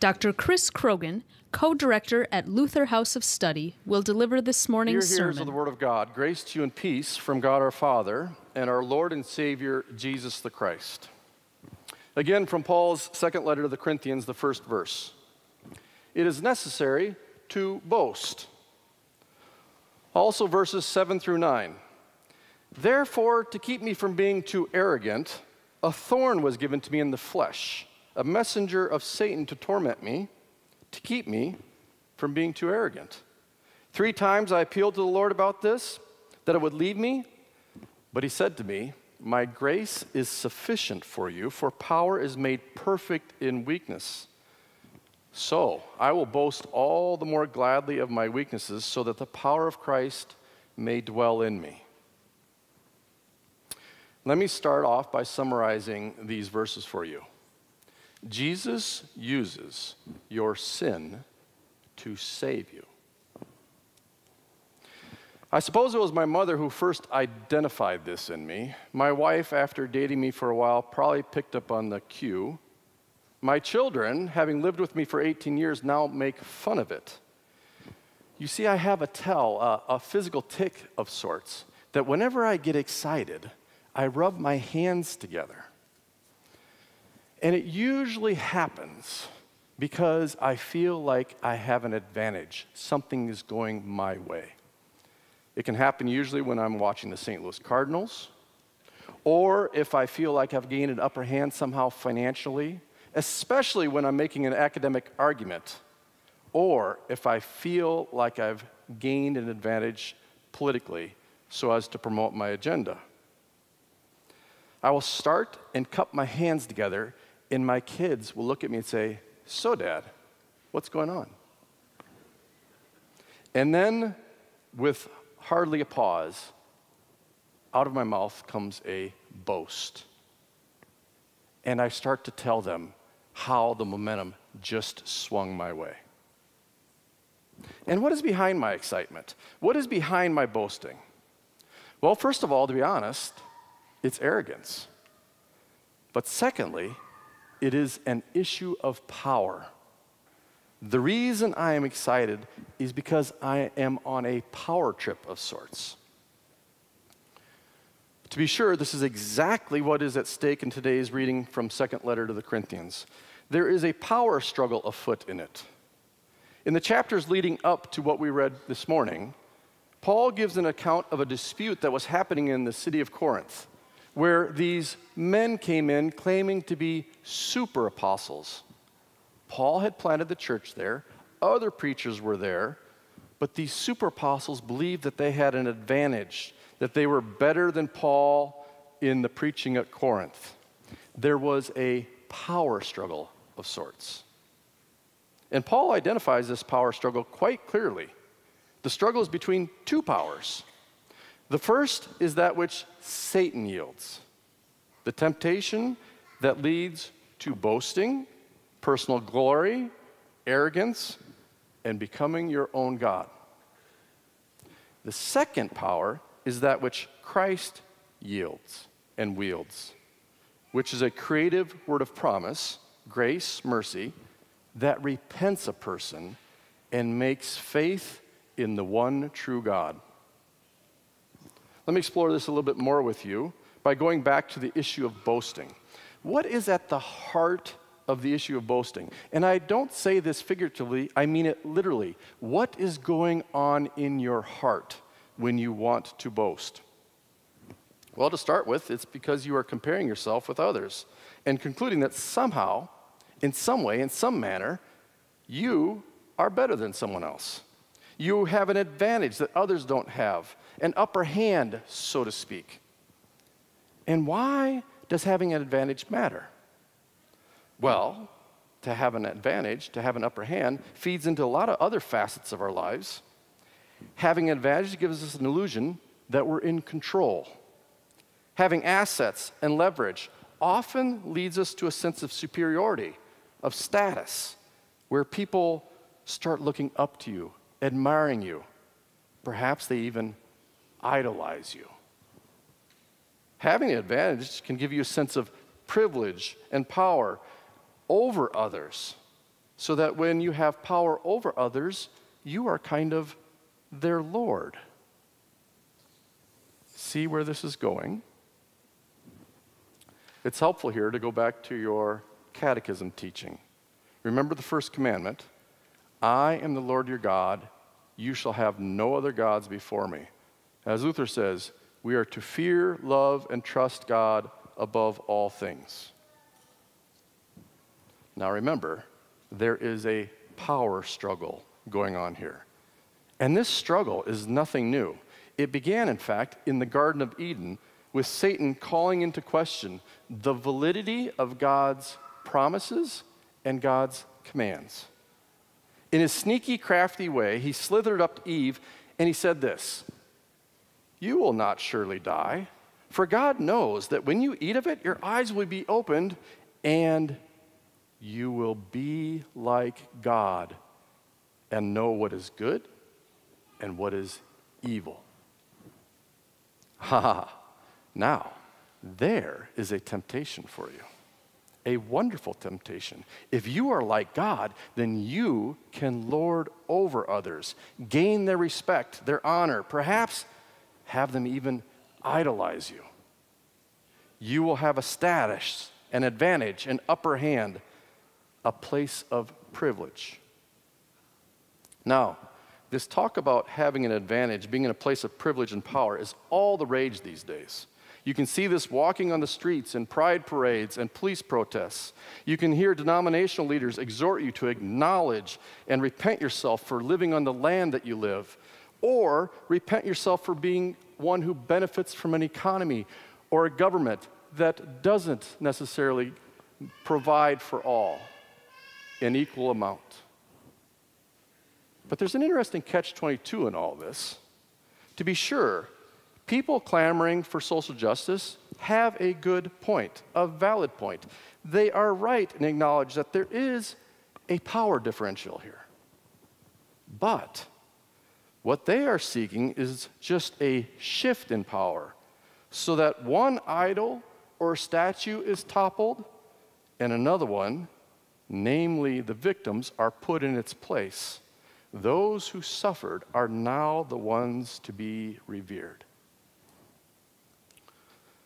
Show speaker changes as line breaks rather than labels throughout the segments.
Dr. Chris Krogan, co director at Luther House of Study, will deliver this morning's
Dear hearers
sermon.
of the Word of God, grace to you and peace from God our Father and our Lord and Savior, Jesus the Christ. Again, from Paul's second letter to the Corinthians, the first verse. It is necessary to boast. Also, verses 7 through 9. Therefore, to keep me from being too arrogant, a thorn was given to me in the flesh, a messenger of Satan to torment me, to keep me from being too arrogant. Three times I appealed to the Lord about this, that it would leave me. But he said to me, My grace is sufficient for you, for power is made perfect in weakness. So I will boast all the more gladly of my weaknesses, so that the power of Christ may dwell in me. Let me start off by summarizing these verses for you. Jesus uses your sin to save you. I suppose it was my mother who first identified this in me. My wife, after dating me for a while, probably picked up on the cue. My children, having lived with me for 18 years, now make fun of it. You see, I have a tell, a, a physical tic of sorts, that whenever I get excited, I rub my hands together. And it usually happens because I feel like I have an advantage. Something is going my way. It can happen usually when I'm watching the St. Louis Cardinals, or if I feel like I've gained an upper hand somehow financially, especially when I'm making an academic argument, or if I feel like I've gained an advantage politically so as to promote my agenda. I will start and cup my hands together, and my kids will look at me and say, So, Dad, what's going on? And then, with hardly a pause, out of my mouth comes a boast. And I start to tell them how the momentum just swung my way. And what is behind my excitement? What is behind my boasting? Well, first of all, to be honest, it's arrogance. But secondly, it is an issue of power. The reason I am excited is because I am on a power trip of sorts. To be sure, this is exactly what is at stake in today's reading from second letter to the Corinthians. There is a power struggle afoot in it. In the chapters leading up to what we read this morning, Paul gives an account of a dispute that was happening in the city of Corinth, where these men came in claiming to be super apostles. Paul had planted the church there, other preachers were there, but these super apostles believed that they had an advantage, that they were better than Paul in the preaching at Corinth. There was a power struggle of sorts. And Paul identifies this power struggle quite clearly. The struggle is between two powers. The first is that which Satan yields the temptation that leads to boasting, personal glory, arrogance, and becoming your own God. The second power is that which Christ yields and wields, which is a creative word of promise, grace, mercy, that repents a person and makes faith in the one true God. Let me explore this a little bit more with you by going back to the issue of boasting. What is at the heart of the issue of boasting? And I don't say this figuratively, I mean it literally. What is going on in your heart when you want to boast? Well, to start with, it's because you are comparing yourself with others and concluding that somehow, in some way, in some manner, you are better than someone else. You have an advantage that others don't have, an upper hand, so to speak. And why does having an advantage matter? Well, to have an advantage, to have an upper hand, feeds into a lot of other facets of our lives. Having an advantage gives us an illusion that we're in control. Having assets and leverage often leads us to a sense of superiority, of status, where people start looking up to you, admiring you. Perhaps they even idolize you. Having an advantage can give you a sense of privilege and power over others. so that when you have power over others, you are kind of their Lord. See where this is going? It's helpful here to go back to your catechism teaching. Remember the first commandment I am the Lord your God. You shall have no other gods before me. As Luther says, we are to fear, love, and trust God above all things. Now remember, there is a power struggle going on here. And this struggle is nothing new. It began, in fact, in the Garden of Eden with Satan calling into question the validity of God's promises and God's commands. In his sneaky, crafty way, he slithered up to Eve and he said this You will not surely die, for God knows that when you eat of it, your eyes will be opened and you will be like God and know what is good and what is evil. Ha ha. Now, there is a temptation for you a wonderful temptation. If you are like God, then you can lord over others, gain their respect, their honor, perhaps have them even idolize you. You will have a status, an advantage, an upper hand, a place of privilege. Now, this talk about having an advantage, being in a place of privilege and power, is all the rage these days. You can see this walking on the streets in pride parades and police protests. You can hear denominational leaders exhort you to acknowledge and repent yourself for living on the land that you live, or repent yourself for being one who benefits from an economy or a government that doesn't necessarily provide for all in equal amount. But there's an interesting catch 22 in all this. To be sure, people clamoring for social justice have a good point, a valid point. They are right and acknowledge that there is a power differential here. But what they are seeking is just a shift in power so that one idol or statue is toppled and another one, namely the victims, are put in its place. Those who suffered are now the ones to be revered.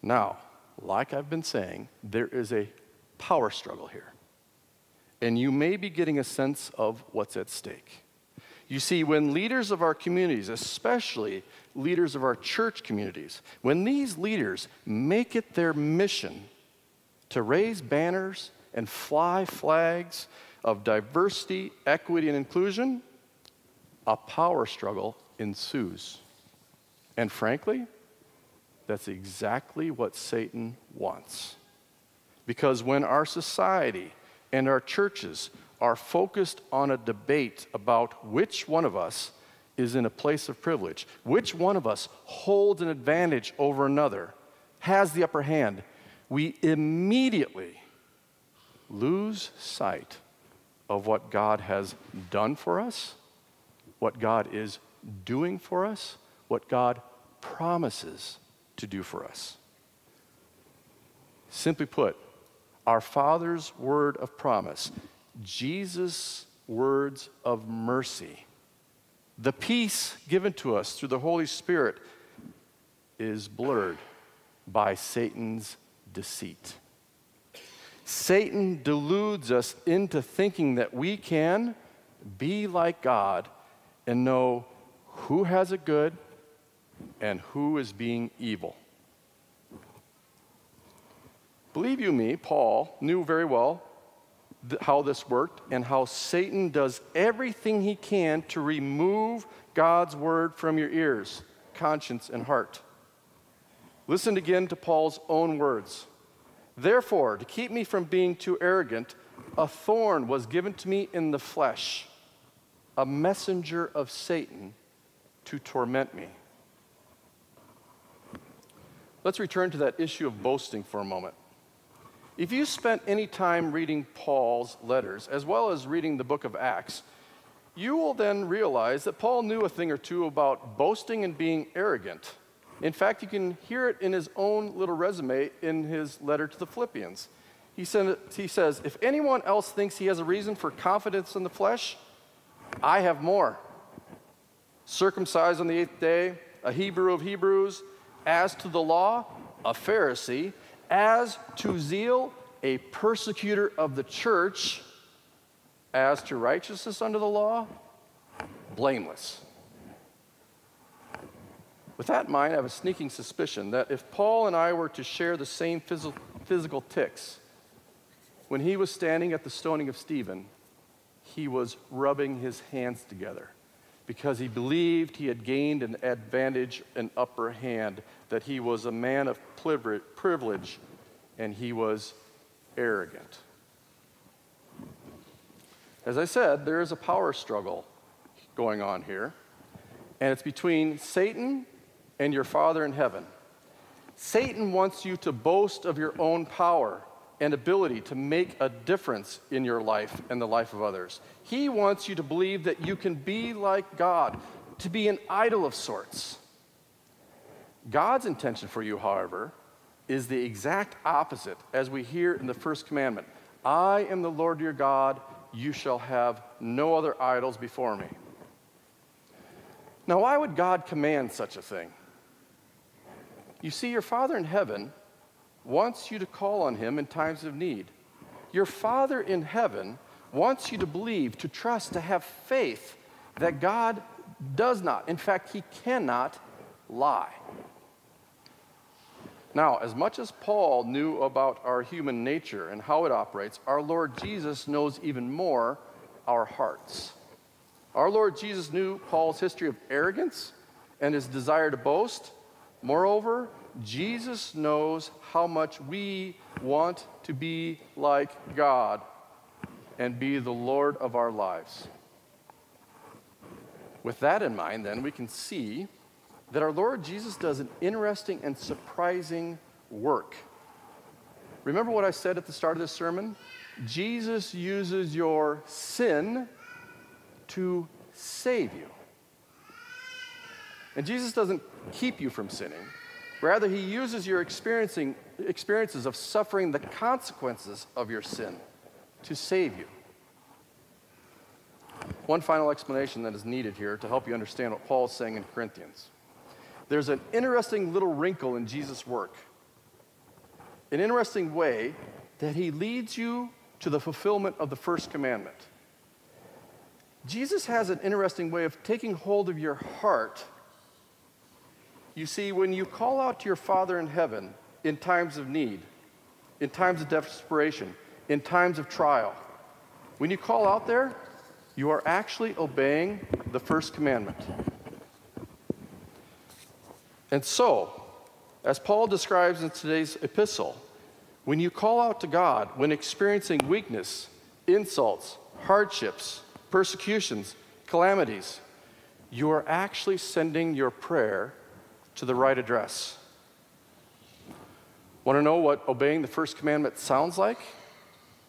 Now, like I've been saying, there is a power struggle here. And you may be getting a sense of what's at stake. You see, when leaders of our communities, especially leaders of our church communities, when these leaders make it their mission to raise banners and fly flags of diversity, equity, and inclusion, a power struggle ensues. And frankly, that's exactly what Satan wants. Because when our society and our churches are focused on a debate about which one of us is in a place of privilege, which one of us holds an advantage over another, has the upper hand, we immediately lose sight of what God has done for us, what God is doing for us, what God promises to do for us. Simply put, our Father's word of promise, Jesus' words of mercy, the peace given to us through the Holy Spirit is blurred by Satan's deceit. Satan deludes us into thinking that we can be like God and know who has it good and who is being evil. Believe you me, Paul knew very well th- how this worked and how Satan does everything he can to remove God's word from your ears, conscience, and heart. Listen again to Paul's own words. Therefore, to keep me from being too arrogant, a thorn was given to me in the flesh, a messenger of Satan to torment me. Let's return to that issue of boasting for a moment. If you spent any time reading Paul's letters, as well as reading the book of Acts, you will then realize that Paul knew a thing or two about boasting and being arrogant. In fact, you can hear it in his own little resume in his letter to the Philippians. he, said, he says, If anyone else thinks he has a reason for confidence in the flesh, I have more. Circumcised on the eighth day, a Hebrew of Hebrews, as to the law, a Pharisee, as to zeal, a persecutor of the church, as to righteousness under the law, blameless. With that in mind, I have a sneaking suspicion that if Paul and I were to share the same phys- physical tics, when he was standing at the stoning of Stephen, he was rubbing his hands together because he believed he had gained an advantage, an upper hand, that he was a man of privilege and he was arrogant. As I said, there is a power struggle going on here, and it's between Satan and your Father in heaven. Satan wants you to boast of your own power and ability to make a difference in your life and the life of others. He wants you to believe that you can be like God, to be an idol of sorts. God's intention for you, however, is the exact opposite, as we hear in the first commandment I am the Lord your God, you shall have no other idols before me. Now, why would God command such a thing? You see, your Father in heaven wants you to call on him in times of need. Your Father in heaven wants you to believe, to trust, to have faith that God does not, in fact, he cannot lie. Now, as much as Paul knew about our human nature and how it operates, our Lord Jesus knows even more our hearts. Our Lord Jesus knew Paul's history of arrogance and his desire to boast. Moreover, Jesus knows how much we want to be like God and be the Lord of our lives. With that in mind, then, we can see that our Lord Jesus does an interesting and surprising work. Remember what I said at the start of this sermon? Jesus uses your sin to save you. And Jesus doesn't keep you from sinning. Rather, he uses your experiencing, experiences of suffering the consequences of your sin to save you. One final explanation that is needed here to help you understand what Paul is saying in Corinthians. There's an interesting little wrinkle in Jesus' work, an interesting way that he leads you to the fulfillment of the first commandment. Jesus has an interesting way of taking hold of your heart you see, when you call out to your Father in heaven in times of need, in times of desperation, in times of trial, when you call out there, you are actually obeying the first commandment. And so, as Paul describes in today's epistle, when you call out to God, when experiencing weakness, insults, hardships, persecutions, calamities, you are actually sending your prayer to the right address. Want to know what obeying the first commandment sounds like?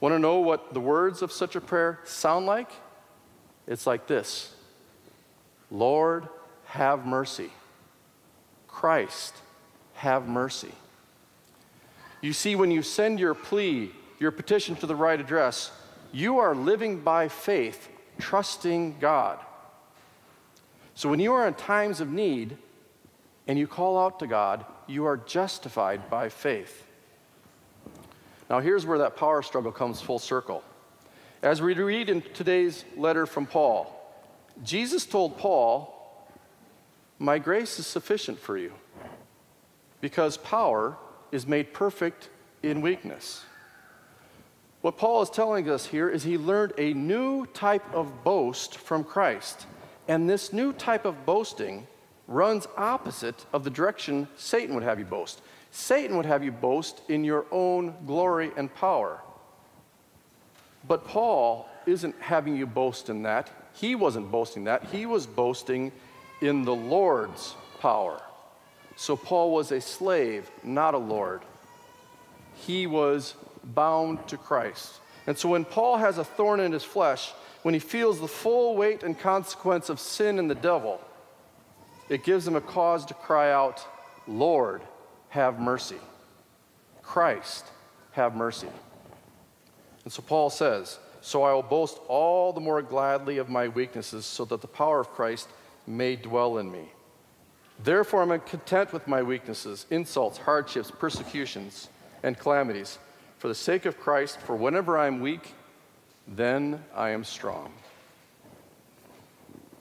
Want to know what the words of such a prayer sound like? It's like this Lord, have mercy. Christ, have mercy. You see, when you send your plea, your petition to the right address, you are living by faith, trusting God. So when you are in times of need, and you call out to God, you are justified by faith. Now, here's where that power struggle comes full circle. As we read in today's letter from Paul, Jesus told Paul, My grace is sufficient for you, because power is made perfect in weakness. What Paul is telling us here is he learned a new type of boast from Christ. And this new type of boasting runs opposite of the direction Satan would have you boast. Satan would have you boast in your own glory and power. But Paul isn't having you boast in that. He wasn't boasting that. He was boasting in the Lord's power. So Paul was a slave, not a Lord. He was bound to Christ. And so when Paul has a thorn in his flesh, when he feels the full weight and consequence of sin and the devil, it gives them a cause to cry out, Lord, have mercy. Christ, have mercy. And so Paul says, So I will boast all the more gladly of my weaknesses, so that the power of Christ may dwell in me. Therefore, I'm content with my weaknesses, insults, hardships, persecutions, and calamities, for the sake of Christ, for whenever I'm weak, then I am strong.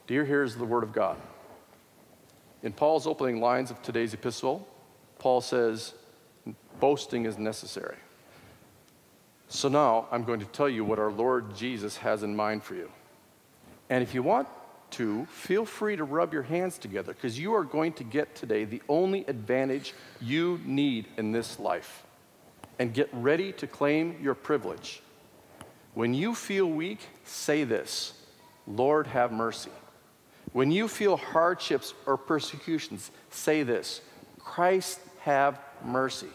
Dear hearers of the Word of God, in Paul's opening lines of today's epistle, Paul says, boasting is necessary. So now I'm going to tell you what our Lord Jesus has in mind for you. And if you want to, feel free to rub your hands together because you are going to get today the only advantage you need in this life. And get ready to claim your privilege. When you feel weak, say this Lord, have mercy. When you feel hardships or persecutions, say this Christ, have mercy.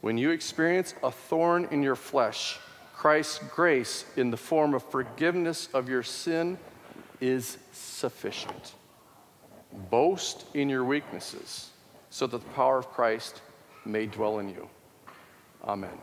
When you experience a thorn in your flesh, Christ's grace in the form of forgiveness of your sin is sufficient. Boast in your weaknesses so that the power of Christ may dwell in you. Amen.